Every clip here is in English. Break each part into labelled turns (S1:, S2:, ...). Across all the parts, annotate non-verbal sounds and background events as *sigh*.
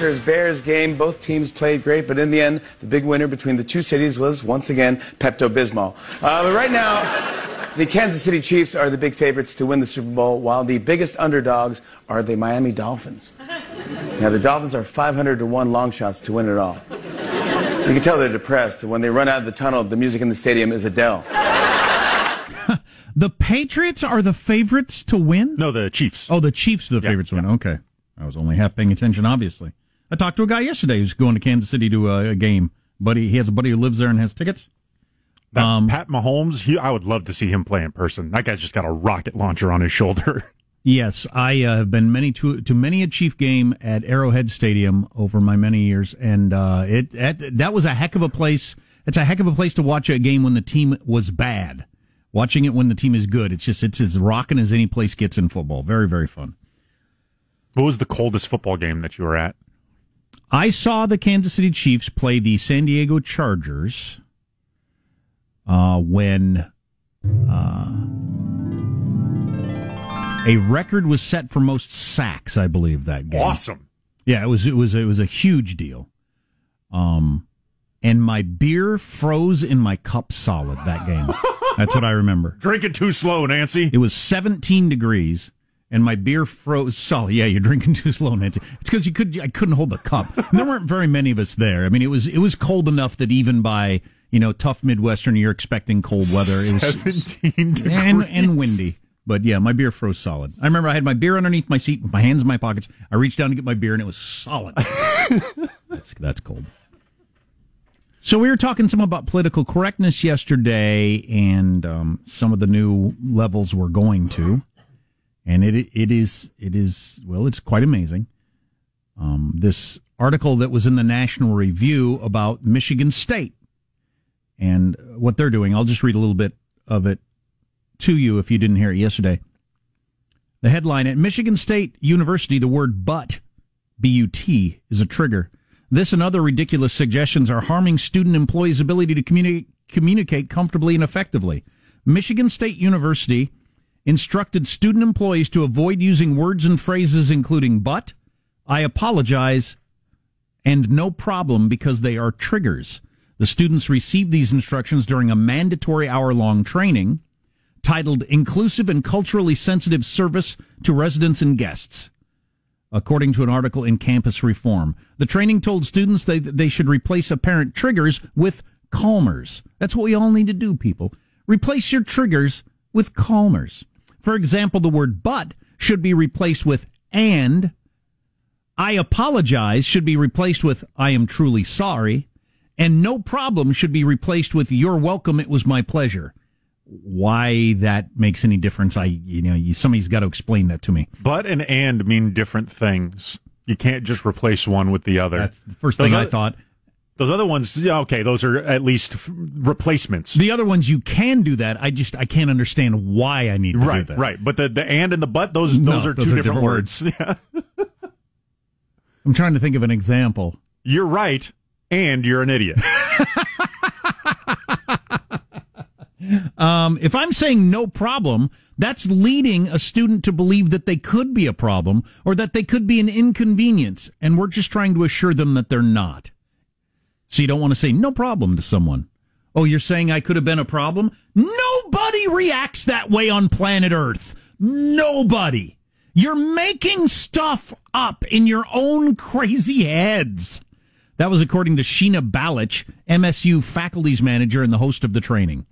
S1: the big Packers Bears game. Both teams played great, but in the end, the big winner between the two cities was once again Pepto Bismol. Uh, but right now, the Kansas City Chiefs are the big favorites to win the Super Bowl, while the biggest underdogs are the Miami Dolphins. Now, the Dolphins are 500 to 1 long shots to win it all. You can tell they're depressed. When they run out of the tunnel, the music in the stadium is Adele.
S2: The Patriots are the favorites to win?
S3: No, the Chiefs.
S2: Oh, the Chiefs are the
S3: Yeah,
S2: favorites to win. Okay. I was only half paying attention, obviously. I talked to a guy yesterday who's going to Kansas City to a, a game. Buddy, he has a buddy who lives there and has tickets.
S3: That
S2: Um,
S3: Pat Mahomes, he, I would love to see him play in person. That guy's just got a rocket launcher on his shoulder. *laughs*
S2: Yes, I uh, have been many to to many a Chief game at Arrowhead Stadium over my many years, and uh, it that, that was a heck of a place. It's a heck of a place to watch a game when the team was bad. Watching it when the team is good, it's just it's as rocking as any place gets in football. Very very fun.
S3: what was the coldest football game that you were at?
S2: I saw the Kansas City Chiefs play the San Diego Chargers uh, when uh, a record was set for most sacks. I believe that game.
S3: Awesome.
S2: Yeah, it was it was it was a huge deal. Um and my beer froze in my cup solid that game. *laughs* That's what I remember.
S3: Drinking too slow, Nancy.
S2: It was 17 degrees and my beer froze solid. Yeah, you're drinking *laughs* too slow, Nancy. It's because you could I couldn't hold the cup. And there weren't very many of us there. I mean, it was it was cold enough that even by you know tough Midwestern, you're expecting cold weather. It was *laughs*
S3: 17 degrees.
S2: and and windy. But yeah, my beer froze solid. I remember I had my beer underneath my seat with my hands in my pockets. I reached down to get my beer and it was solid. *laughs* that's that's cold. So we were talking some about political correctness yesterday and um, some of the new levels we're going to, and it it is it is well, it's quite amazing. Um, this article that was in the National Review about Michigan State and what they're doing. I'll just read a little bit of it to you if you didn't hear it yesterday. The headline at Michigan State University, the word but, B U T, is a trigger. This and other ridiculous suggestions are harming student employees' ability to communi- communicate comfortably and effectively. Michigan State University instructed student employees to avoid using words and phrases including but, I apologize, and no problem because they are triggers. The students received these instructions during a mandatory hour long training titled Inclusive and Culturally Sensitive Service to Residents and Guests. According to an article in Campus Reform, the training told students they, they should replace apparent triggers with calmers. That's what we all need to do, people. Replace your triggers with calmers. For example, the word but should be replaced with and. I apologize should be replaced with I am truly sorry. And no problem should be replaced with you're welcome. It was my pleasure. Why that makes any difference, I, you know, you, somebody's got to explain that to me.
S3: But and and mean different things. You can't just replace one with the other.
S2: That's the first
S3: Those
S2: thing I
S3: oth-
S2: thought.
S3: Those other ones, yeah, okay, those are at least f- replacements.
S2: The other ones you can do that. I just I can't understand why I need to
S3: right,
S2: do that.
S3: right. But the, the and and the but, those
S2: No,
S3: those are
S2: those
S3: two
S2: are
S3: different,
S2: different
S3: words. *laughs* Yeah.
S2: I'm trying to think of an example.
S3: You're right, and you're an idiot. *laughs*
S2: Um, if I'm saying no problem, that's leading a student to believe that they could be a problem or that they could be an inconvenience, and we're just trying to assure them that they're not. So you don't want to say no problem to someone. Oh, you're saying I could have been a problem? Nobody reacts that way on planet Earth. Nobody. You're making stuff up in your own crazy heads. That was according to Sheena Balich, MSU faculties manager and the host of the training.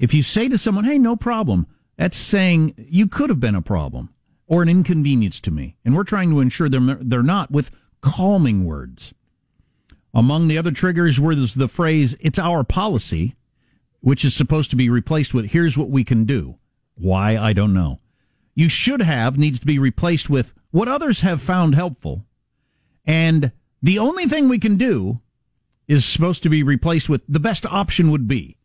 S2: If you say to someone, hey, no problem, that's saying you could have been a problem or an inconvenience to me. And we're trying to ensure they're, they're not with calming words. Among the other triggers was the phrase, it's our policy, which is supposed to be replaced with, here's what we can do. Why, I don't know. You should have needs to be replaced with what others have found helpful. And the only thing we can do is supposed to be replaced with the best option would be.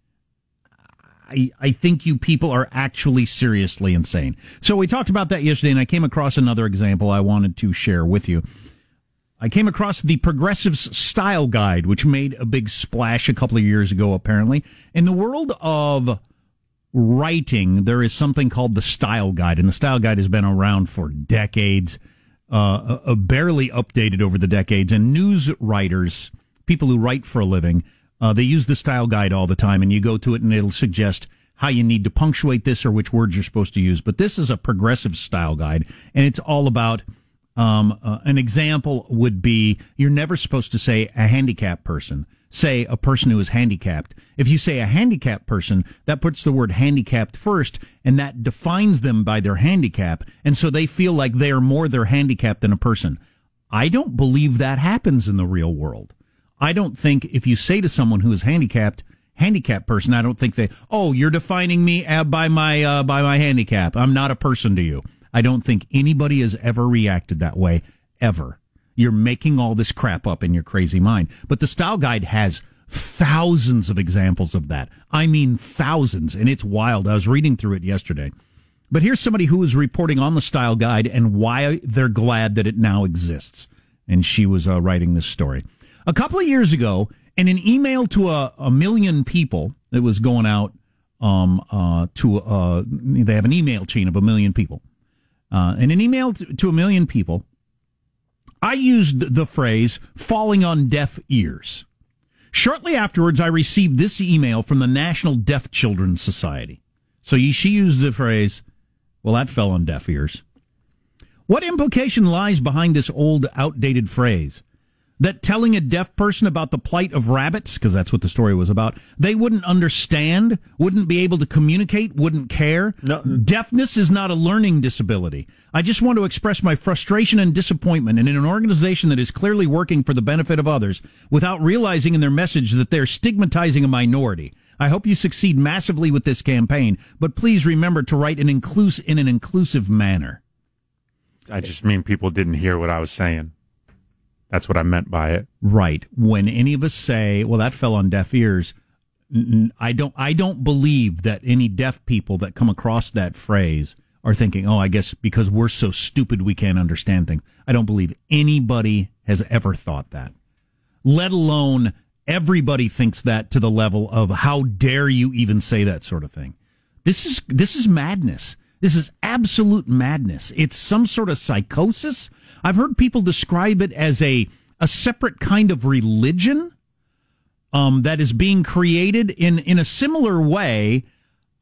S2: I, I think you people are actually seriously insane. So we talked about that yesterday, and I came across another example I wanted to share with you. I came across the Progressives Style Guide, which made a big splash a couple of years ago, apparently. In the world of writing, there is something called the Style Guide, and the Style Guide has been around for decades. uh, uh, barely updated over the decades, and news writers, people who write for a living, uh, they use the style guide all the time, and you go to it and it'll suggest how you need to punctuate this or which words you're supposed to use. But this is a progressive style guide, and it's all about. Um, uh, an example would be you're never supposed to say a handicapped person. Say a person who is handicapped. If you say a handicapped person, that puts the word handicapped first, and that defines them by their handicap, and so they feel like they are more their handicap than a person. I don't believe that happens in the real world. I don't think if you say to someone who is handicapped, handicapped person, I don't think they, oh, you're defining me uh, by my uh, by my handicap. I'm not a person to you. I don't think anybody has ever reacted that way ever. You're making all this crap up in your crazy mind. But the style guide has thousands of examples of that. I mean thousands, and it's wild. I was reading through it yesterday. But here's somebody who is reporting on the style guide and why they're glad that it now exists. And she was uh, writing this story. A couple of years ago, in an email to a, a million people that was going out um, uh, to, uh, they have an email chain of a million people. Uh, in an email to, to a million people, I used the phrase falling on deaf ears. Shortly afterwards, I received this email from the National Deaf Children's Society. So she used the phrase, well, that fell on deaf ears. What implication lies behind this old, outdated phrase? That telling a deaf person about the plight of rabbits, because that's what the story was about, they wouldn't understand, wouldn't be able to communicate, wouldn't care. No. Mm. Deafness is not a learning disability. I just want to express my frustration and disappointment and in an organization that is clearly working for the benefit of others without realizing in their message that they're stigmatizing a minority. I hope you succeed massively with this campaign, but please remember to write an inclus- in an inclusive manner.
S3: I just mean people didn't hear what I was saying. That's what I meant by it.
S2: Right. When any of us say, "Well, that fell on deaf ears," I don't. I don't believe that any deaf people that come across that phrase are thinking, "Oh, I guess because we're so stupid we can't understand things." I don't believe anybody has ever thought that. Let alone everybody thinks that to the level of how dare you even say that sort of thing. This is this is madness. This is absolute madness. It's some sort of psychosis I've heard people describe it as a a separate kind of religion um, that is being created in in a similar way.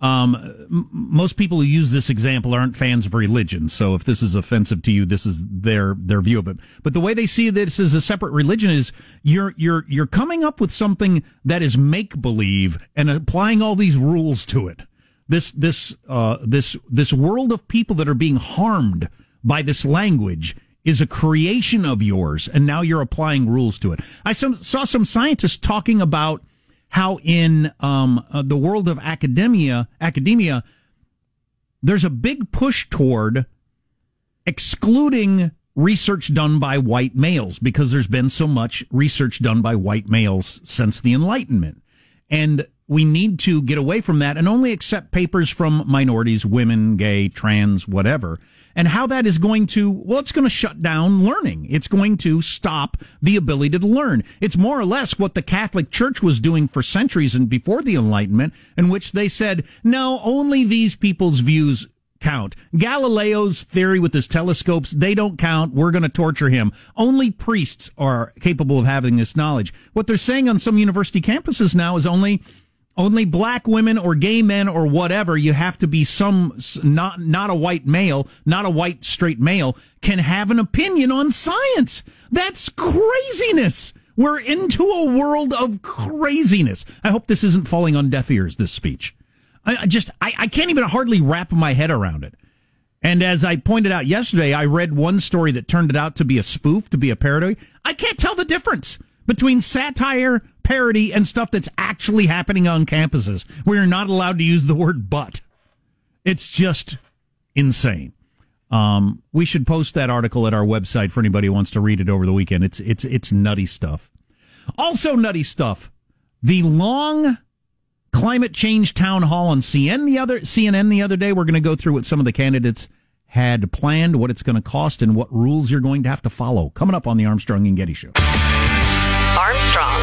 S2: Um, m- most people who use this example aren't fans of religion, so if this is offensive to you, this is their their view of it. But the way they see this as a separate religion is you're you're you're coming up with something that is make believe and applying all these rules to it. This this uh, this this world of people that are being harmed by this language is a creation of yours, and now you're applying rules to it. I saw some scientists talking about how in um, uh, the world of academia, academia, there's a big push toward excluding research done by white males because there's been so much research done by white males since the Enlightenment. And we need to get away from that and only accept papers from minorities, women, gay, trans, whatever and how that is going to, well, it's going to shut down learning. It's going to stop the ability to learn. It's more or less what the Catholic Church was doing for centuries and before the Enlightenment, in which they said, no, only these people's views count. Galileo's theory with his telescopes, they don't count. We're going to torture him. Only priests are capable of having this knowledge. What they're saying on some university campuses now is only only black women or gay men or whatever you have to be some not not a white male not a white straight male can have an opinion on science. That's craziness. We're into a world of craziness. I hope this isn't falling on deaf ears this speech. I, I just I, I can't even hardly wrap my head around it. And as I pointed out yesterday, I read one story that turned it out to be a spoof, to be a parody. I can't tell the difference between satire, parody, and stuff that's actually happening on campuses. We're not allowed to use the word but. It's just insane. Um, we should post that article at our website for anybody who wants to read it over the weekend. It's it's it's nutty stuff. Also nutty stuff. The long climate change town hall on CNN the other CNN the other day. We're going to go through what some of the candidates had planned, what it's going to cost, and what rules you're going to have to follow. Coming up on the Armstrong and Getty Show.
S4: Armstrong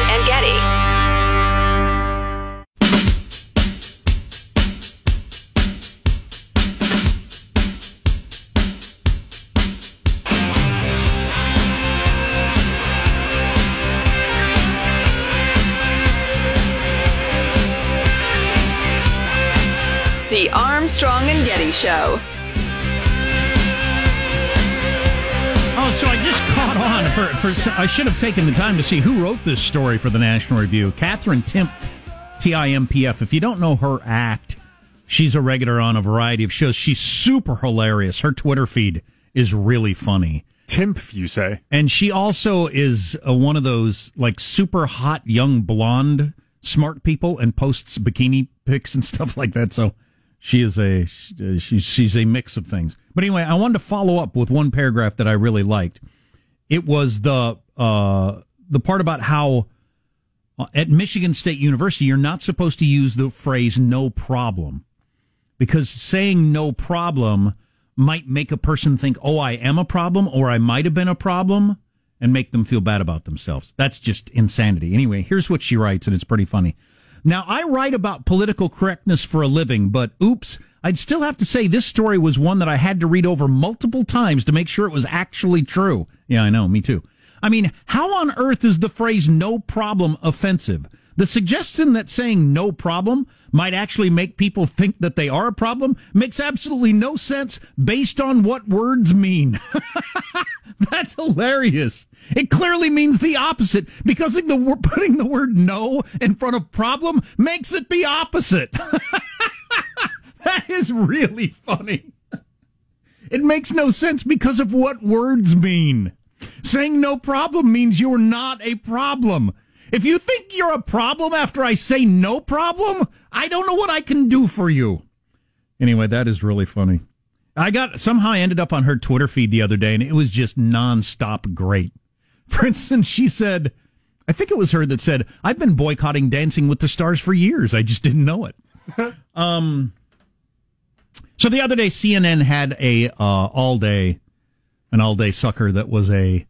S2: on. For, for, I should have taken the time to see who wrote this story for the National Review. Katherine Timpf, T I M P F. If you don't know her act, she's a regular on a variety of shows. She's super hilarious. Her Twitter feed is really funny.
S3: Timpf, you say?
S2: And she also is uh, one of those like super hot young blonde smart people and posts bikini pics and *laughs* stuff like that. So she is a she's she's a mix of things. But anyway, I wanted to follow up with one paragraph that I really liked. It was the uh, the part about how uh, at Michigan State University you're not supposed to use the phrase "no problem" because saying "no problem" might make a person think, "Oh, I am a problem," or "I might have been a problem." And make them feel bad about themselves. That's just insanity. Anyway, here's what she writes, and it's pretty funny. Now, I write about political correctness for a living, but oops, I'd still have to say this story was one that I had to read over multiple times to make sure it was actually true. Yeah, I know, me too. I mean, how on earth is the phrase no problem offensive? The suggestion that saying no problem might actually make people think that they are a problem makes absolutely no sense based on what words mean. *laughs* That's hilarious. It clearly means the opposite because the, putting the word no in front of problem makes it the opposite. *laughs* that is really funny. It makes no sense because of what words mean. Saying no problem means you're not a problem. If you think you're a problem after I say no problem, I don't know what I can do for you. Anyway, that is really funny. I got somehow I ended up on her Twitter feed the other day and it was just nonstop great. *laughs* For instance, she said, I think it was her that said, I've been boycotting Dancing with the Stars for years. I just didn't know it. *laughs* um, so the other day, CNN had a uh, all day, an all day sucker that was a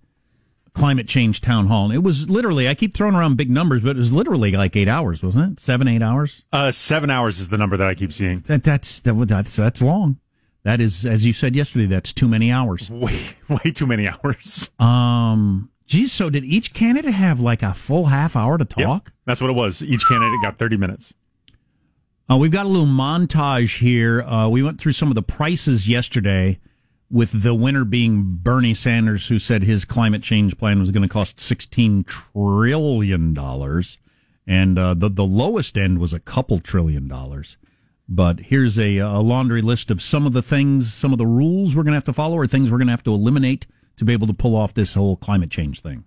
S2: climate change town hall. And it was literally, I keep throwing around big numbers, but it was literally like eight hours, wasn't it? Seven, eight hours?
S3: Uh, seven hours is the number that I keep seeing.
S2: That, that's, that, that's, that's long. That is, as you said yesterday, that's too many hours. *laughs*
S3: Way, way too many hours.
S2: Um, geez, so did each candidate have like a full half hour to talk?
S3: Yep, that's what it was. Each candidate got 30 minutes.
S2: Uh, we've got a little montage here. Uh, we went through some of the prices yesterday with the winner being Bernie Sanders, who said his climate change plan was going to cost $16 trillion. And uh, the, the lowest end was a couple trillion dollars. But here's a, a laundry list of some of the things, some of the rules we're going to have to follow, or things we're going to have to eliminate to be able to pull off this whole climate change thing.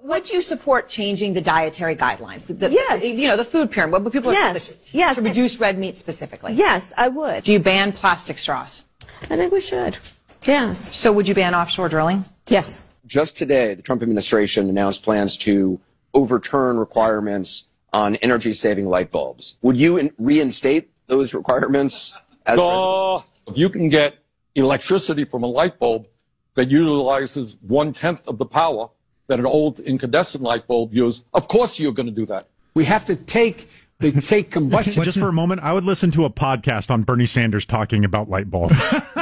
S5: Would you support changing the dietary guidelines? The, the,
S6: yes.
S5: You know, the food pyramid. What people
S6: yes.
S5: are
S6: yes.
S5: to reduce red meat specifically.
S6: Yes, I would.
S5: Do you ban plastic straws?
S6: I think we should. Yes.
S5: So would you ban offshore drilling?
S6: Yes.
S7: Just today, the Trump administration announced plans to overturn requirements on energy saving light bulbs. Would you in- reinstate those requirements?
S8: As uh, if you can get electricity from a light bulb that utilizes one tenth of the power that an old incandescent light bulb used, of course you're going to do that.
S9: We have to take the take combustion.
S3: Just for a moment, I would listen to a podcast on Bernie Sanders talking about light bulbs. *laughs*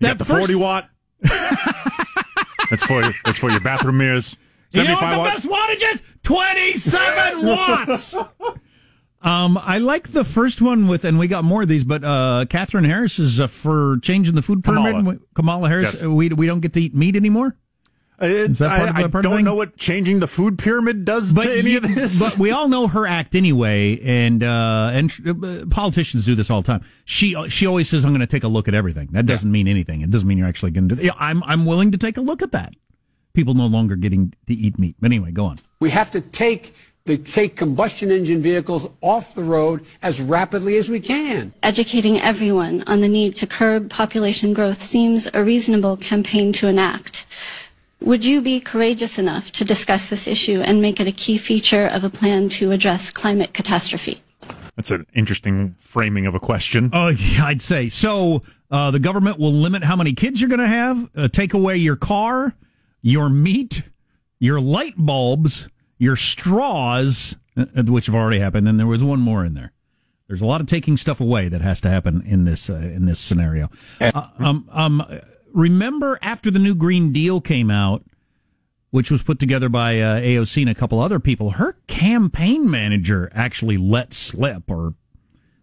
S3: that the first... 40 watt. *laughs* that's for that's for your bathroom mirrors.
S2: You know what the watt? best wattage is? 27 *laughs* watts. Um, I like the first one with, and we got more of these, but uh, Catherine Harris is uh, for changing the food pyramid.
S3: Kamala,
S2: Kamala Harris,
S3: yes.
S2: we we don't get to eat meat anymore.
S3: That part I, of, part I don't know what changing the food pyramid does but to any
S2: you,
S3: of this.
S2: But we all know her act anyway, and uh, and uh, politicians do this all the time. She she always says, "I'm going to take a look at everything." That doesn't yeah. mean anything. It doesn't mean you're actually going to do. Yeah, I'm I'm willing to take a look at that. People no longer getting to eat meat. But anyway, go on.
S9: We have to take the take combustion engine vehicles off the road as rapidly as we can.
S10: Educating everyone on the need to curb population growth seems a reasonable campaign to enact. Would you be courageous enough to discuss this issue and make it a key feature of a plan to address climate catastrophe?
S3: That's an interesting framing of a question.
S2: Oh, yeah, I'd say so. Uh, the government will limit how many kids you're going to have, uh, take away your car, your meat, your light bulbs, your straws, uh, which have already happened, and there was one more in there. There's a lot of taking stuff away that has to happen in this uh, in this scenario. Uh, um, um, remember after the new Green Deal came out, which was put together by uh, AOC and a couple other people, her campaign manager actually let slip or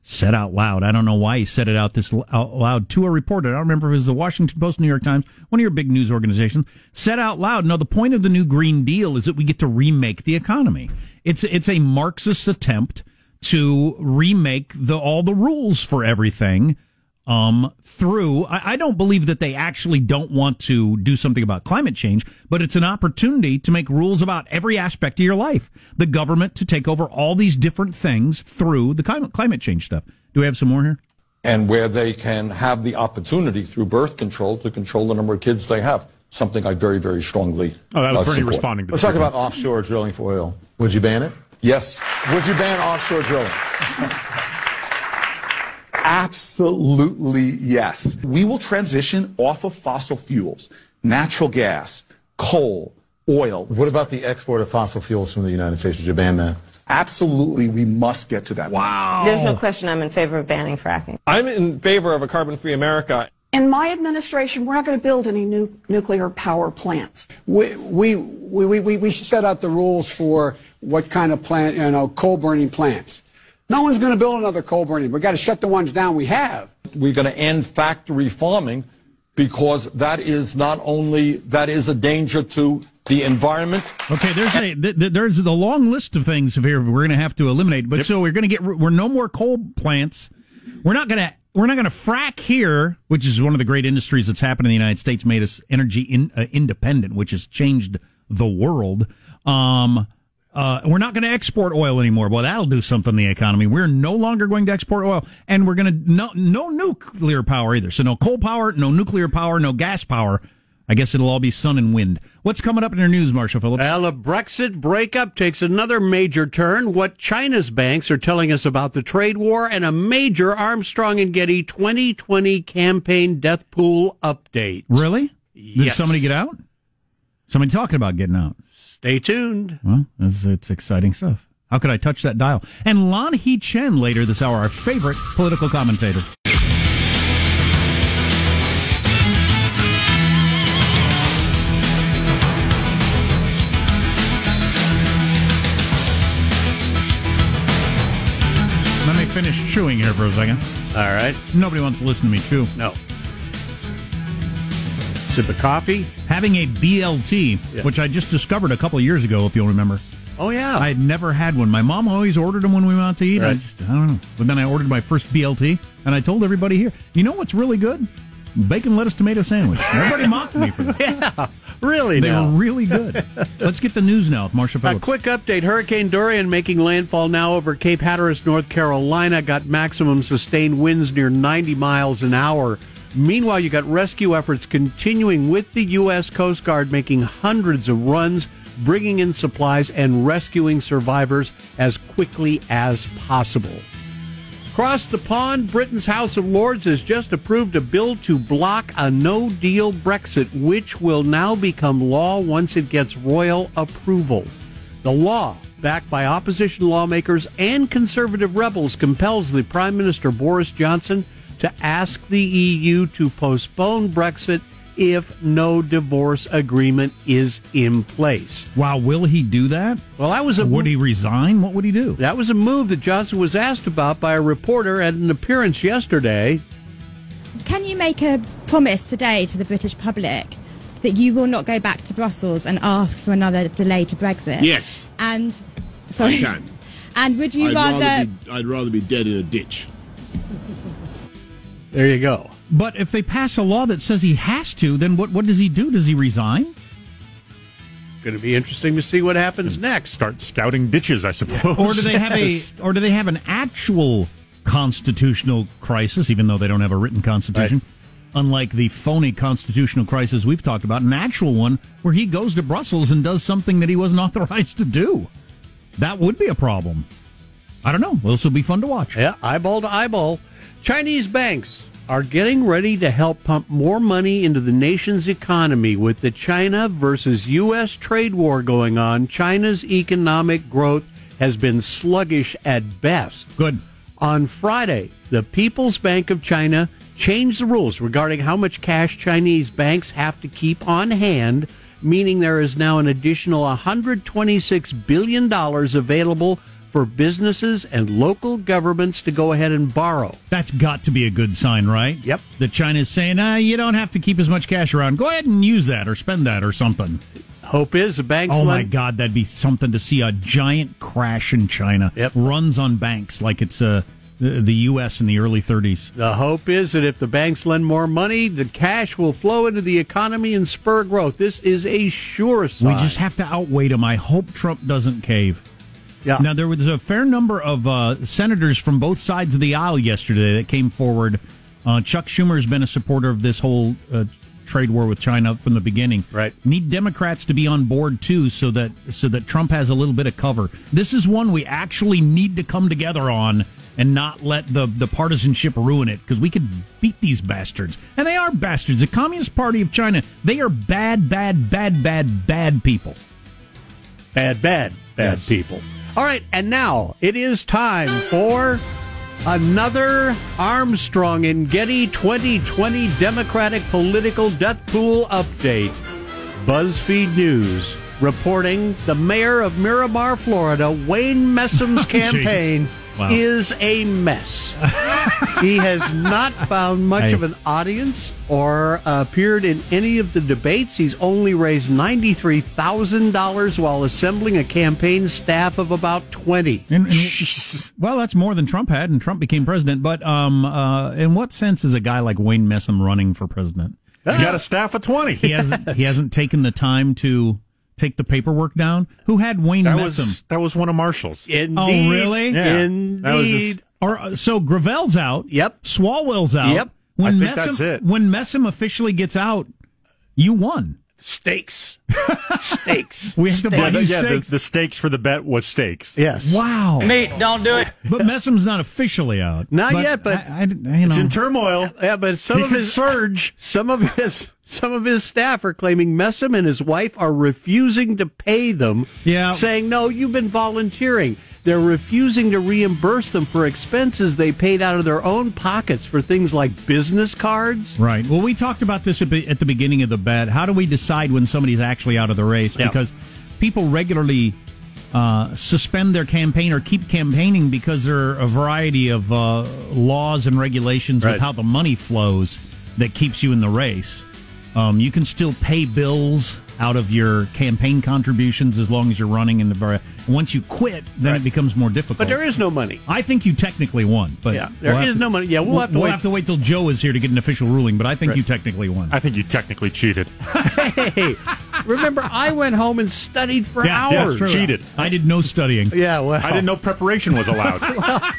S2: said out loud. I don't know why he said it out this out loud to a reporter. I don't remember if it was the Washington Post, New York Times, one of your big news organizations. Said out loud. No, the point of the new Green Deal is that we get to remake the economy. It's it's a Marxist attempt to remake the all the rules for everything um, through. I, I, don't believe that they actually don't want to do something about climate change, but it's an opportunity to make rules about every aspect of your life. The government to take over all these different things through the climate, climate change stuff. Do we have some more here?
S8: And where they can have the opportunity through birth control to control the number of kids they have. Something I very, very strongly.
S3: Oh, that was
S8: uh,
S3: Bernie
S8: support.
S3: responding to
S11: Let's talk about offshore drilling for oil. Would you ban it?
S8: Yes.
S11: Would you ban offshore drilling? *laughs* Absolutely yes. We will transition off of fossil fuels, natural gas, coal, oil.
S12: What about the export of fossil fuels from the United States? Would you ban that?
S11: Absolutely, we must get to that.
S2: Wow.
S6: There's no question I'm in favor of banning fracking.
S13: I'm in favor of a carbon free America.
S14: In my administration, we're not going to build any new nuclear power plants.
S9: We, we, we, we, we set out the rules for what kind of plant, you know, coal burning plants. No one's going to build another coal burning. We've got to shut the ones down we have.
S8: We're going to end factory farming because that is not only, that is a danger to the environment.
S2: Okay, there's a th- th- there's the long list of things here we're going to have to eliminate. But yep. so we're going to get we're no more coal plants. We're not going to we're not going to frack here, which is one of the great industries that's happened in the United States, made us energy in, uh, independent, which has changed the world. Um, uh, we're not going to export oil anymore. Well, that'll do something to the economy. We're no longer going to export oil, and we're going to no no nuclear power either. So no coal power, no nuclear power, no gas power. I guess it'll all be sun and wind. What's coming up in your news, Marshall Phillips?
S15: Well, a Brexit breakup takes another major turn. What China's banks are telling us about the trade war and a major Armstrong and Getty 2020 campaign death pool update.
S2: Really? Did
S15: yes.
S2: somebody get out? Somebody talking about getting out?
S15: Stay tuned.
S2: Well, it's, it's exciting stuff. How could I touch that dial? And Lanhee Chen later this hour, our favorite political commentator. Let me finish chewing here for a second.
S15: All right.
S2: Nobody wants to listen to me chew.
S15: No. Sip of coffee.
S2: Having a BLT, yeah. which I just discovered a couple years ago, if you'll remember.
S15: Oh yeah,
S2: I had never had one. My mom always ordered them when we went out to eat. Right. I just I don't know. But then I ordered my first BLT, and I told everybody here, you know what's really good? Bacon, lettuce, tomato sandwich. Everybody mocked me for that. *laughs*
S15: Yeah, really.
S2: They
S15: now.
S2: were really good. Let's get the news now with Marshall Phillips.
S15: A quick update: Hurricane Dorian making landfall now over Cape Hatteras, North Carolina, got maximum sustained winds near 90 miles an hour. Meanwhile, you got rescue efforts continuing with the U.S. Coast Guard making hundreds of runs, bringing in supplies and rescuing survivors as quickly as possible. Across the pond, Britain's House of Lords has just approved a bill to block a no deal Brexit, which will now become law once it gets royal approval. The law, backed by opposition lawmakers and conservative rebels, compels the Prime Minister Boris Johnson to ask the EU to postpone Brexit if no divorce agreement is in place.
S2: Wow, will he do that?
S15: Well, that was a
S2: would he resign? What would he do?
S15: That was a move that Johnson was asked about by a reporter at an appearance yesterday.
S16: Can you make a promise today to the British public that you will not go back to Brussels and ask for another delay to Brexit?
S17: Yes.
S16: And sorry.
S17: I can.
S16: And would you
S17: I'd
S16: rather?
S17: rather be, I'd rather be dead in a ditch.
S15: There you go.
S2: But if they pass a law that says he has to, then what, what does he do? Does he resign?
S15: Going to be interesting to see what happens next.
S3: Start scouting ditches, I suppose.
S2: Or do they have a or do they have an actual constitutional crisis, even though they don't have a written constitution? Right. Unlike the phony constitutional crisis we've talked about, an actual one where he goes to Brussels and does something that he wasn't *laughs* authorized to do. That would be a problem. I don't know. This will be fun to watch.
S15: Yeah, eyeball to eyeball. Chinese banks are getting ready to help pump more money into the nation's economy with the China versus U.S. trade war going on. China's economic growth has been sluggish at best.
S2: Good.
S15: On Friday, the People's Bank of China changed the rules regarding how much cash Chinese banks have to keep on hand, meaning there is now an additional $126 billion available for businesses and local governments to go ahead and borrow.
S2: That's got to be a good sign, right?
S15: Yep.
S2: That China's saying, ah, you don't have to keep as much cash around. Go ahead and use that or spend that or something.
S15: Hope is the banks.
S2: Oh my
S15: lend-
S2: God, that'd be something to see a giant crash in China.
S15: Yep.
S2: Runs on banks like it's uh, the U.S. in the early 30s.
S15: The hope is that if the banks lend more money, the cash will flow into the economy and spur growth. This is a sure sign.
S2: We just have to outweight him. I hope Trump doesn't cave.
S15: Yeah.
S2: Now there was a fair number of uh, senators from both sides of the aisle yesterday that came forward. Uh, Chuck Schumer has been a supporter of this whole uh, trade war with China from the beginning.
S15: Right.
S2: Need Democrats to be on board too, so that so that Trump has a little bit of cover. This is one we actually need to come together on and not let the the partisanship ruin it because we could beat these bastards and they are bastards. The Communist Party of China they are bad, bad, bad, bad, bad people.
S15: bad, bad, bad
S2: Yes.
S15: people. All right, and now it is time for another Armstrong and Getty 2020 Democratic Political Death Pool update. BuzzFeed News reporting the mayor of Miramar, Florida, Wayne Messam's *laughs* oh, campaign
S2: Wow.
S15: is a mess. he has not found much
S2: Hey.
S15: of an audience or appeared in any of the debates. He's only raised $93,000 while assembling a campaign staff of about 20.
S2: And- and- well, that's more than Trump had, and Trump became president. But um, uh, in what sense is a guy like Wayne Messam running for president?
S3: He's got a staff of 20.
S2: He hasn't. He hasn't taken the time to take the paperwork down. Who had Wayne
S3: That
S2: Messam?
S3: was that was one of Marshall's.
S15: Indeed.
S2: Oh, really?
S3: Yeah.
S15: Indeed.
S3: That was just-
S2: or uh, so Gravel's out.
S15: Yep.
S2: Swalwell's out.
S15: Yep.
S2: When
S3: I think
S2: Messam,
S3: that's it.
S2: When Messam officially gets out, you won.
S15: Stakes. *laughs* Stakes.
S2: We have to buy
S3: yeah, the,
S2: these
S3: yeah the, the stakes for the bet was steaks.
S15: Yes.
S2: wow.
S18: Mate, don't do it.
S2: But Messam's not officially out.
S15: Not yet, but-
S2: I, I, you know,
S3: It's in turmoil.
S15: Yeah, but some
S3: He
S15: of his
S3: surge.
S15: some of his some of his staff are claiming Messam and his wife are refusing to pay them.
S2: Yeah.
S15: saying no, you've been volunteering. They're refusing to reimburse them for expenses they paid out of their own pockets for things like business cards.
S2: Right. Well, we talked about this at the beginning of the bet. How do we decide when somebody's actually out of the race?
S15: Yeah.
S2: Because people regularly uh, suspend their campaign or keep campaigning because there are a variety of uh, laws and regulations
S15: Right.
S2: with how the money flows that keeps you in the race. Um, you can still pay bills out of your campaign contributions as long as you're running in the vari- once you quit then
S15: Right.
S2: it becomes more difficult
S15: But there is no money.
S2: I think you technically won, but
S15: Yeah, there
S2: we'll
S15: is
S2: have
S15: no money. Yeah, we'll have to wait.
S2: have to wait till Joe is here to get an official ruling. But I think
S15: Right.
S2: you technically won.
S3: I think you technically cheated. *laughs*
S15: Hey, remember I went home and studied for
S2: yeah,
S15: hours.
S2: that's true.
S3: Cheated.
S2: I did no studying.
S15: Yeah, well,
S3: I didn't know preparation was allowed. *laughs*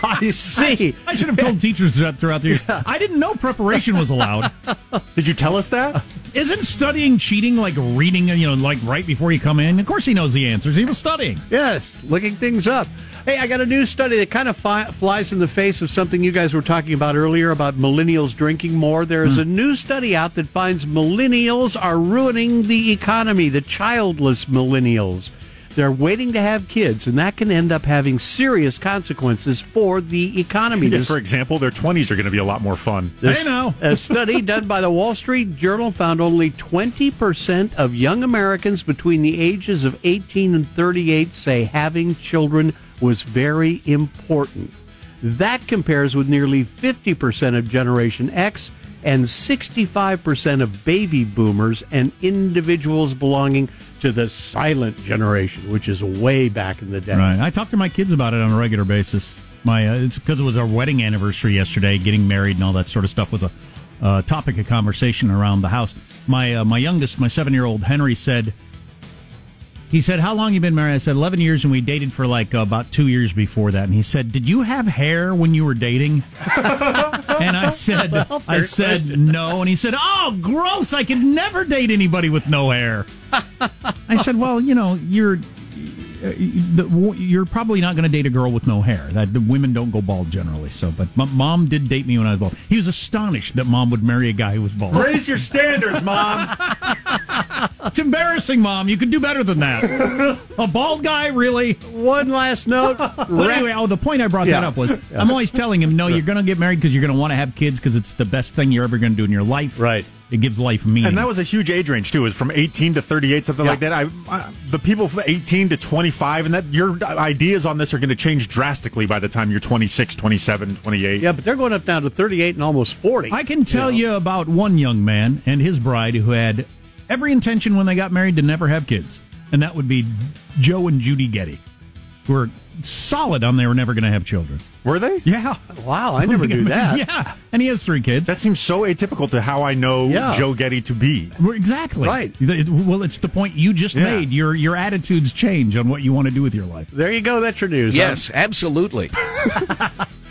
S3: *laughs*
S15: I see.
S2: I should have told teachers that throughout the years. I didn't know preparation was allowed. *laughs*
S3: Did you tell us that?
S2: Isn't studying cheating like reading, you know, like right before you come in? Of course he knows the answers. He was studying.
S15: Yes, looking things up. Hey, I got a new study that kind of fi- flies in the face of something you guys were talking about earlier about millennials drinking more. There is hmm. a new study out that finds millennials are ruining the economy, the childless millennials. They're waiting to have kids, and that can end up having serious consequences for the economy.
S3: Yeah, for example, their 20s are going to be a lot more fun.
S15: this-
S2: I know.
S15: a study *laughs* done by the Wall Street Journal found only 20% of young Americans between the ages of 18 and 38 say having children was very important. That compares with nearly 50% of Generation X and 65% of baby boomers and individuals belonging to the silent generation, which is way back in the day.
S2: Right. I talk to my kids about it on a regular basis. My uh, it's because it was our wedding anniversary yesterday. Getting married and all that sort of stuff was a uh, topic of conversation around the house. My uh, my youngest, my seven year old Henry said. He said, "How long you been married?" I said, 11 years, and we dated for like uh, about two years before that." And he said, "Did you have hair when you were dating?" *laughs* and I *laughs* said, "I said no." And he said, "Oh, gross! I could never date anybody with no hair." *laughs* I said, "Well, you know, you're Uh, you're probably not going to date a girl with no hair. That the women don't go bald generally. So, but m- mom did date me when I was bald. He was astonished that mom would marry a guy who was bald.
S3: Raise your standards, Mom. *laughs*
S2: it's embarrassing, Mom. You could do better than that. A bald guy, really?
S15: One last note.
S2: Well, anyway, oh, the point I brought that up was
S15: Yeah.
S2: I'm always telling him, no, you're going to get married because you're going to want to have kids because it's the best thing you're ever going to do in your life.
S3: Right.
S2: It gives life meaning.
S3: And that was a huge age range too. It was from 18 to 38, something like that. I, I, the people from 18 to 25, and that your ideas on this are going to change drastically by the time you're 26, 27, 28.
S15: Yeah, but they're going up now to 38 and almost 40.
S2: I can tell you about one young man and his bride who had every intention when they got married to never have kids, and that would be Joe and Judy Getty, who were solid on they were never going to have children.
S3: Were they?
S2: Yeah.
S15: Wow, I never *laughs* knew that.
S2: Yeah, and he has three kids.
S3: That seems so atypical to how I know
S2: Yeah.
S3: Joe Getty to be.
S2: Exactly.
S15: Right.
S2: It- Well, it's the point you just
S3: Yeah.
S2: made. Your your attitudes change on what you want to do with your life.
S15: There you go. That's your news.
S18: Yes, absolutely. *laughs*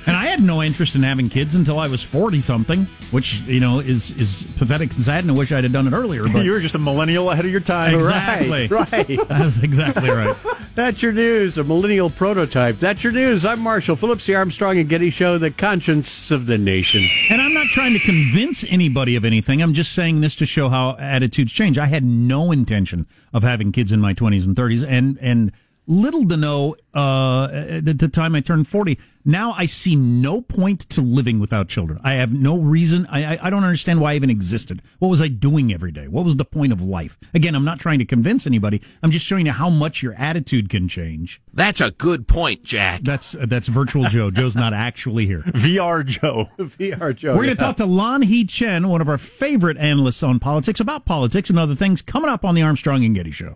S2: And I had no interest in having kids until I was forty something, which you know is is pathetic and sad, and I wish I'd have done it earlier. *laughs* But
S3: you were just a millennial ahead of your time.
S2: exactly,
S15: Right, right.
S2: That's exactly right.
S15: That's your news, a millennial prototype. That's your news. I'm Marshall Phillips, the Armstrong and Getty Show, the conscience of the nation.
S2: And I'm not trying to convince anybody of anything. I'm just saying this to show how attitudes change. I had no intention of having kids in my 20s and 30s, and and little to no uh, at the time I turned 40. Now I see no point to living without children. I have no reason. I, I I don't understand why I even existed. What was I doing every day? What was the point of life? Again, I'm not trying to convince anybody. I'm just showing you how much your attitude can change.
S18: That's a good point, Jack.
S2: That's that's virtual Joe. Joe's not *laughs* actually here.
S3: VR Joe. *laughs*
S15: VR Joe.
S2: We're going
S15: yeah.
S2: to talk to Lanhee Chen, one of our favorite analysts on politics, about politics and other things coming up on the Armstrong and Getty Show.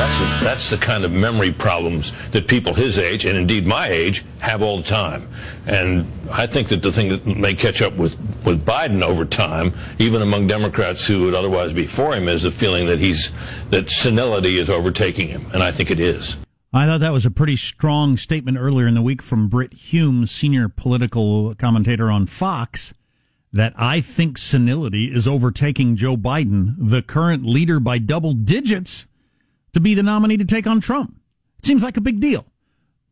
S19: That's the, that's the kind of memory problems that people his age, and indeed my age, have all the time. And I think that the thing that may catch up with, with Biden over time, even among Democrats who would otherwise be for him, is the feeling that he's that senility is overtaking him, and I think it is.
S2: I thought that was a pretty strong statement earlier in the week from Britt Hume, senior political commentator on Fox, that I think senility is overtaking Joe Biden, the current leader by double digits, to be the nominee to take on Trump. It seems like a big deal.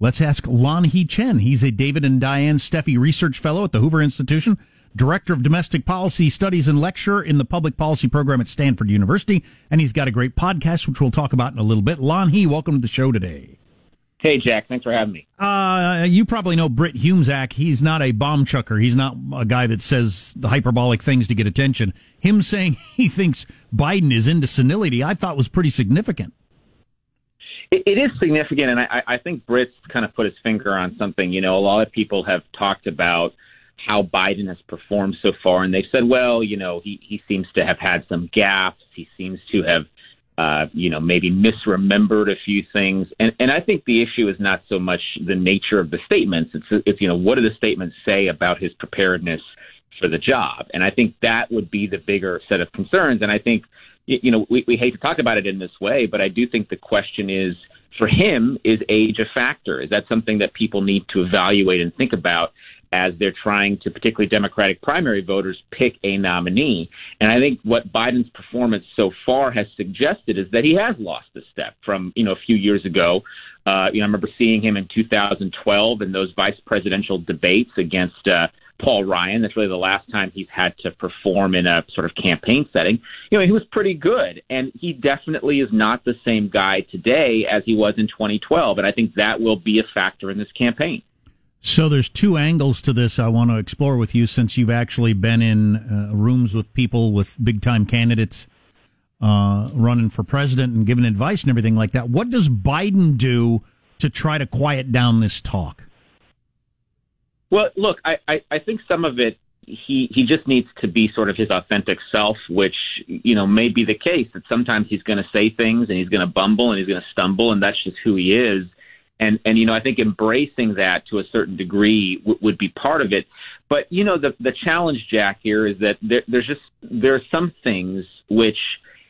S2: Let's ask Lanhee Chen. He's a David and Diane Steffy Research Fellow at the Hoover Institution, Director of Domestic Policy Studies and lecturer in the Public Policy Program at Stanford University, and he's got a great podcast, which we'll talk about in a little bit. Lanhee, welcome to the show today.
S20: Hey, Jack. Thanks for having me.
S2: Uh, you probably know Britt Humesack. He's not a bomb chucker. He's not a guy that says the hyperbolic things to get attention. Him saying *laughs* he thinks Biden is into senility, I thought was pretty significant.
S20: It, it is significant, and I, I think Britt's kind of put his finger on something. You know, a lot of people have talked about how Biden has performed so far, and they've said, well, you know, he, he seems to have had some gaps. He seems to have, uh, you know, maybe misremembered a few things. And, and I think the issue is not so much the nature of the statements. It's, it's, you know, what do the statements say about his preparedness for the job? And I think that would be the bigger set of concerns. And I think, you know, we, we hate to talk about it in this way, but I do think the question is, for him, is age a factor? Is that something that people need to evaluate and think about as they're trying to, particularly Democratic primary voters, pick a nominee? And I think what Biden's performance so far has suggested is that he has lost a step from, you know, a few years ago. Uh, you know, I remember seeing him in 2012 in those vice presidential debates against uh, Paul Ryan. That's really the last time he's had to perform in a sort of campaign setting. You know, he was pretty good, and he definitely is not the same guy today as he was in 2012. And I think that will be a factor in this campaign.
S2: So there's two angles to this I want to explore with you since you've actually been in uh, rooms with people with big time candidates uh, running for president and giving advice and everything like that. What does Biden do to try to quiet down this talk?
S20: Well, look, I, I, I think some of it he he just needs to be sort of his authentic self, which you know may be the case that sometimes he's going to say things and he's going to bumble and he's going to stumble, and that's just who he is. And and you know I think embracing that to a certain degree w- would be part of it. But you know the the challenge, Jack, here is that there, there's just there are some things which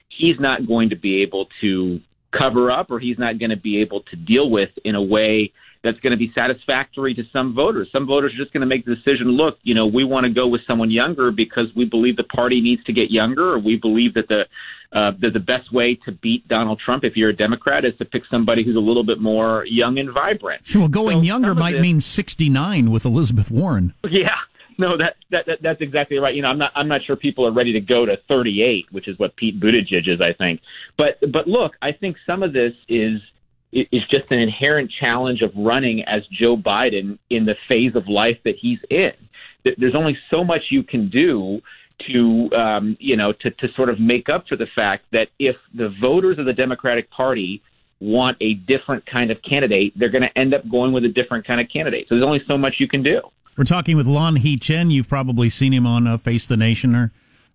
S20: he's not going to be able to cover up or he's not going to be able to deal with in a way that's going to be satisfactory to some voters. Some voters are just going to make the decision, look, you know, we want to go with someone younger because we believe the party needs to get younger or we believe that the uh, that the best way to beat Donald Trump if you're a Democrat is to pick somebody who's a little bit more young and vibrant.
S2: Well, going
S20: So
S2: younger might
S20: this-
S2: mean 69 with Elizabeth Warren.
S20: Yeah. No, that, that that that's exactly right. You know, I'm not I'm not sure people are ready to go to 38, which is what Pete Buttigieg is, I think. But but look, I think some of this is is just an inherent challenge of running as Joe Biden in the phase of life that he's in. There's only so much you can do to um, you know to to sort of make up for the fact that if the voters of the Democratic Party want a different kind of candidate, they're going to end up going with a different kind of candidate. So there's only so much you can do.
S2: We're talking with Lanhee Chen. You've probably seen him on uh, Face the Nation or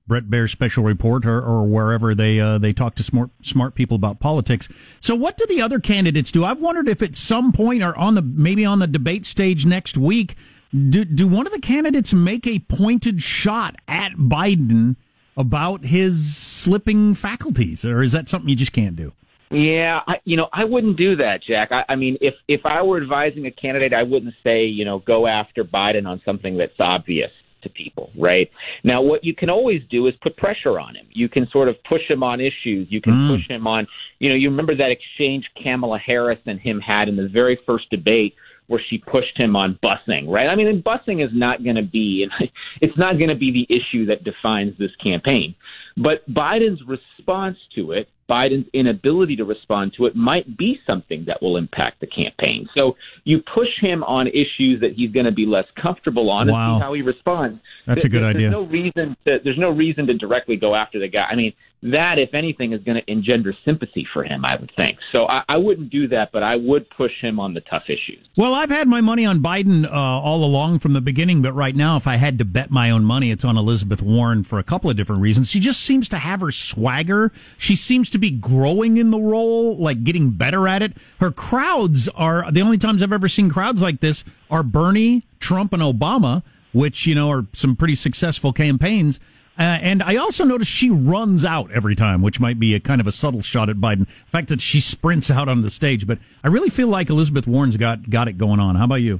S2: Bret Baier's special report or, or wherever they uh, they talk to smart smart people about politics. So, what do the other candidates do? I've wondered if at some point or on the maybe on the debate stage next week, do do one of the candidates make a pointed shot at Biden about his slipping faculties, or is that something you just can't do?
S20: Yeah, I, you know, I wouldn't do that, Jack. I, I mean, if if I were advising a candidate, I wouldn't say, you know, go after Biden on something that's obvious to people, right? Now, what you can always do is put pressure on him. You can sort of push him on issues. You can mm. push him on, you know, you remember that exchange Kamala Harris and him had in the very first debate where she pushed him on busing, right? I mean, and busing is not going to be, *laughs* it's not going to be the issue that defines this campaign. But Biden's response to it, Biden's inability to respond to it, might be something that will impact the campaign. So you push him on issues that he's going to be less comfortable on
S2: Wow.
S20: and see how he responds.
S2: That's a good
S20: There-
S2: idea.
S20: There's no reason to. There's no reason to directly go after the guy. I mean, that if anything is going to engender sympathy for him, I would think. So I, I wouldn't do that, but I would push him on the tough issues.
S2: Well, I've had my money on Biden uh, all along from the beginning, but right now, if I had to bet my own money, it's on Elizabeth Warren for a couple of different reasons. She just seems to have her swagger. She seems to be growing in the role, like getting better at it. Her crowds are the only times I've ever seen crowds like this are Bernie, Trump, and Obama, which, you know, are some pretty successful campaigns. Uh, and I also notice she runs out every time, which might be a kind of a subtle shot at Biden. The fact that she sprints out on the stage, but I really feel like Elizabeth Warren's got got it going on. How about you?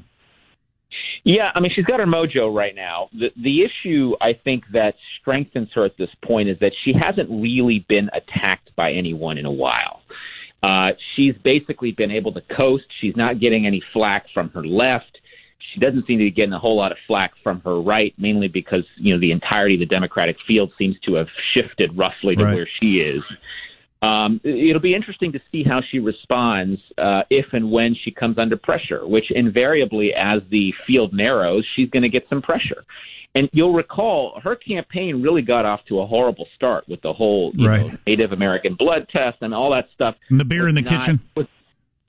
S20: Yeah, I mean, she's got her mojo right now. The the issue I think that strengthens her at this point is that she hasn't really been attacked by anyone in a while. Uh, she's basically been able to coast. She's not getting any flack from her left. She doesn't seem to be getting a whole lot of flack from her right, mainly because you know the entirety of the Democratic field seems to have shifted roughly to
S2: Right.
S20: where she is. Um, it'll be interesting to see how she responds uh, if and when she comes under pressure, which invariably, as the field narrows, she's going to get some pressure. And you'll recall her campaign really got off to a horrible start with the whole you
S2: Right.
S20: know, Native American blood test and all that stuff.
S2: And the beer in the
S20: not-
S2: kitchen.
S20: was,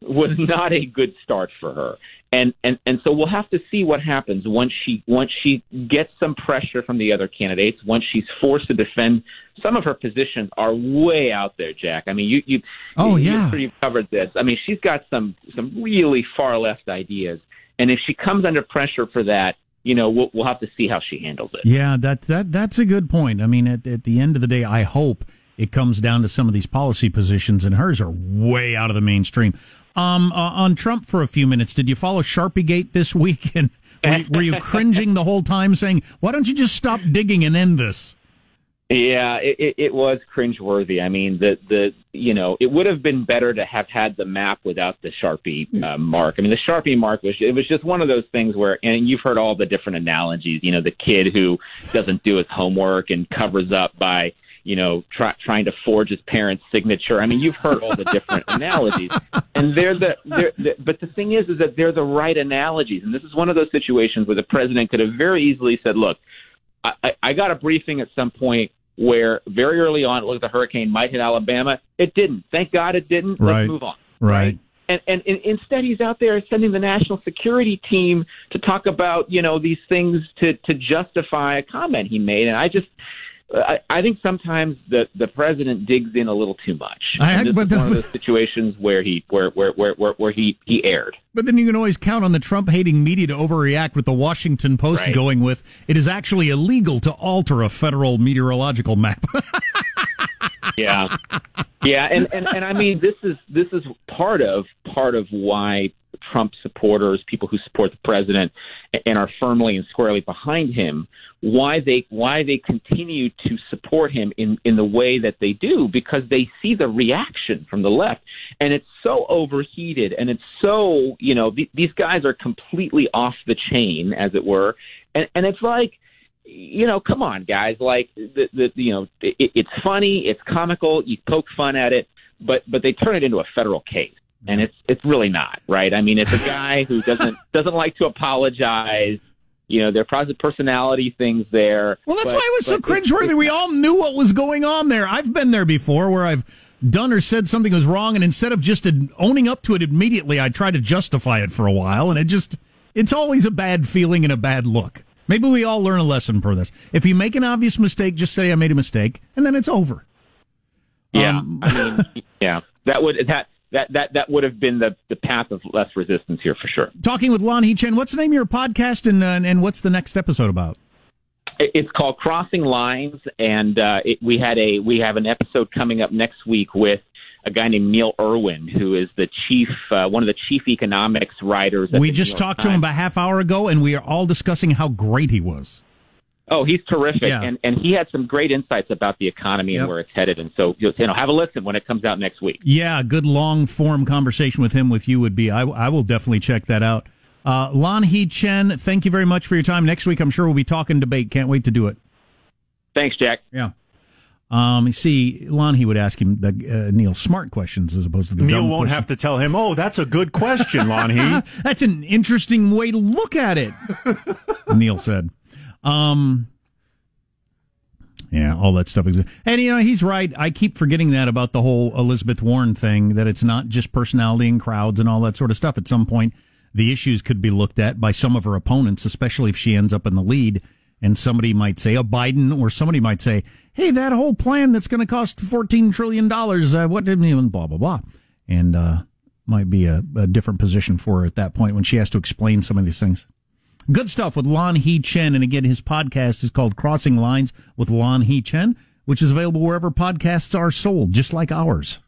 S20: was not a good start for her. And, and and so we'll have to see what happens once she once she gets some pressure from the other candidates. Once she's forced to defend some of her positions are way out there, Jack. I mean, you you
S2: Oh,
S20: you-
S2: yeah.
S20: you've covered this. I mean, she's got some some really far left ideas, and if she comes under pressure for that, you know, we'll we'll have to see how she handles it.
S2: Yeah, that that that's a good point. I mean, at, at the end of the day, I hope it comes down to some of these policy positions, and hers are way out of the mainstream. Um, uh, on Trump for a few minutes, did you follow Sharpiegate this week? And were, you- were you *laughs* cringing the whole time, saying, "Why don't you just stop digging and end this"?
S20: Yeah, it, it, it was cringeworthy. I mean, the the you know, it would have been better to have had the map without the Sharpie uh, mark. I mean, the Sharpie mark was it was just one of those things where, and you've heard all the different analogies. You know, the kid who doesn't do his homework and covers up by you know try, trying to forge his parents' signature. I mean, you've heard all the different *laughs* analogies, and they're the, they're the but the thing is, is that they're the right analogies, and this is one of those situations where the president could have very easily said, "Look." I, I I got a briefing at some point where very early on it looked the hurricane might hit Alabama. It didn't. Thank God it didn't.
S2: Right.
S20: Let's move on.
S2: Right.
S20: And, and, and instead, he's out there sending the national security team to talk about you know these things to to justify a comment he made. And I just. I, I think sometimes the the president digs in a little too much.
S2: I-
S20: And this
S2: but
S20: is
S2: the-
S20: one of those situations where he where where where where, where he he aired.
S2: But then you can always count on the Trump hating media to overreact with the Washington Post
S20: Right.
S2: going with it is actually illegal to alter a federal meteorological map. *laughs*
S20: yeah yeah and, and and i mean this is this is part of part of why Trump supporters, people who support the president and are firmly and squarely behind him, why they why they continue to support him in in the way that they do because they see the reaction from the left. And it's so overheated and it's so you know th- these guys are completely off the chain as it were. And and it's like you know come on guys like the the you know it, it's funny it's comical you poke fun at it but but they turn it into a federal case and it's it's really not right i mean it's a *laughs* guy who doesn't doesn't like to apologize you know, there are probably personality things there.
S2: Well, that's
S20: but-
S2: why it was so
S20: it's-
S2: cringeworthy. We all knew what was going on there. I've been there before where I've done or said something was wrong, and instead of just owning up to it immediately, I try to justify it for a while, and it just, it's always a bad feeling and a bad look. Maybe we all learn a lesson for this. If you make an obvious mistake, just say I made a mistake, and then it's over.
S20: Yeah,
S2: Um,
S20: I mean, *laughs* yeah, that would that that that that would have been the the path of less resistance here for sure.
S2: Talking with Lanhee Chen, what's the name of your podcast, and, uh, and what's the next episode about?
S20: It's called Crossing Lines, and uh, it, we had a we have an episode coming up next week with a guy named Neil Irwin, who is the chief uh, one of the chief economics writers. At
S2: We just talked to him about a half hour ago, and we are all discussing how great he was.
S20: Oh, he's terrific,
S2: Yeah.
S20: and and he had some great insights about the economy and where it's headed. And so you know, have a listen when it comes out next week.
S2: Yeah, good long form conversation with him with you would be. I, I will definitely check that out. Uh, Lanhee Chen, thank you very much for your time. Next week, I'm sure we'll be talking debate. Can't wait to do it.
S20: Thanks, Jack.
S2: Yeah. Um, see, Lanhee would ask him the uh, Neil smart questions as opposed to the
S3: Neil
S2: dumb
S3: won't
S2: questions.
S3: have to tell him, oh, that's a good question, *laughs* Lonnie.
S2: That's an interesting way to look at it. *laughs* Neil said. Um, yeah, all that stuff. And you know, he's right. I keep forgetting that about the whole Elizabeth Warren thing. That it's not just personality and crowds and all that sort of stuff. At some point, the issues could be looked at by some of her opponents, especially if she ends up in the lead. And somebody might say, a Biden, or somebody might say, "Hey, that whole plan that's going to cost fourteen trillion dollars, uh, what did even blah blah blah," and uh, might be a, a different position for her at that point when she has to explain some of these things. Good stuff with Lanhee Chen. And again, his podcast is called Crossing Lines with Lanhee Chen, which is available wherever podcasts are sold, just like ours.